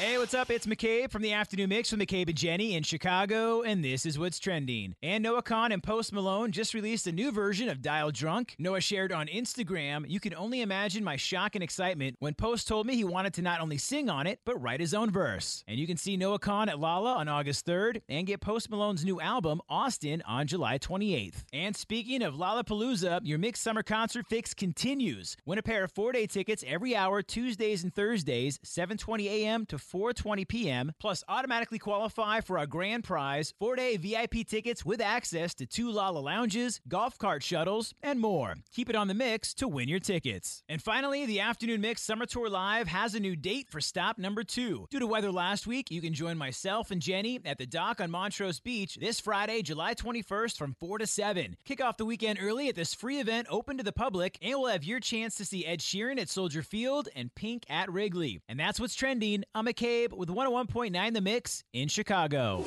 Hey, what's up? It's McCabe from the Afternoon Mix with McCabe and Jenny in Chicago, and this is what's trending. And Noah Kahan and Post Malone just released a new version of Dial Drunk. Noah shared on Instagram, You can only imagine my shock and excitement when Post told me he wanted to not only sing on it, but write his own verse. And you can see Noah Kahan at Lolla on August 3rd and get Post Malone's new album, Austin, on July 28th. And speaking of Lollapalooza, your mixed summer concert fix continues. Win a pair of four day tickets every hour, Tuesdays and Thursdays, 7:20 a.m. to 4:20 p.m. Plus, automatically qualify for our grand prize: four-day VIP tickets with access to two Lolla lounges, golf cart shuttles, and more. Keep it on the mix to win your tickets. And finally, the Afternoon Mix Summer Tour Live has a new date for stop number two. Due to weather last week, you can join myself and Jenny at the dock on Montrose Beach this Friday, July 21st from 4 to 7. Kick off the weekend early at this free event open to the public, and we'll have your chance to see Ed Sheeran at Soldier Field and Pink at Wrigley. And that's what's trending. I'm McCabe with 101.9 The Mix in Chicago.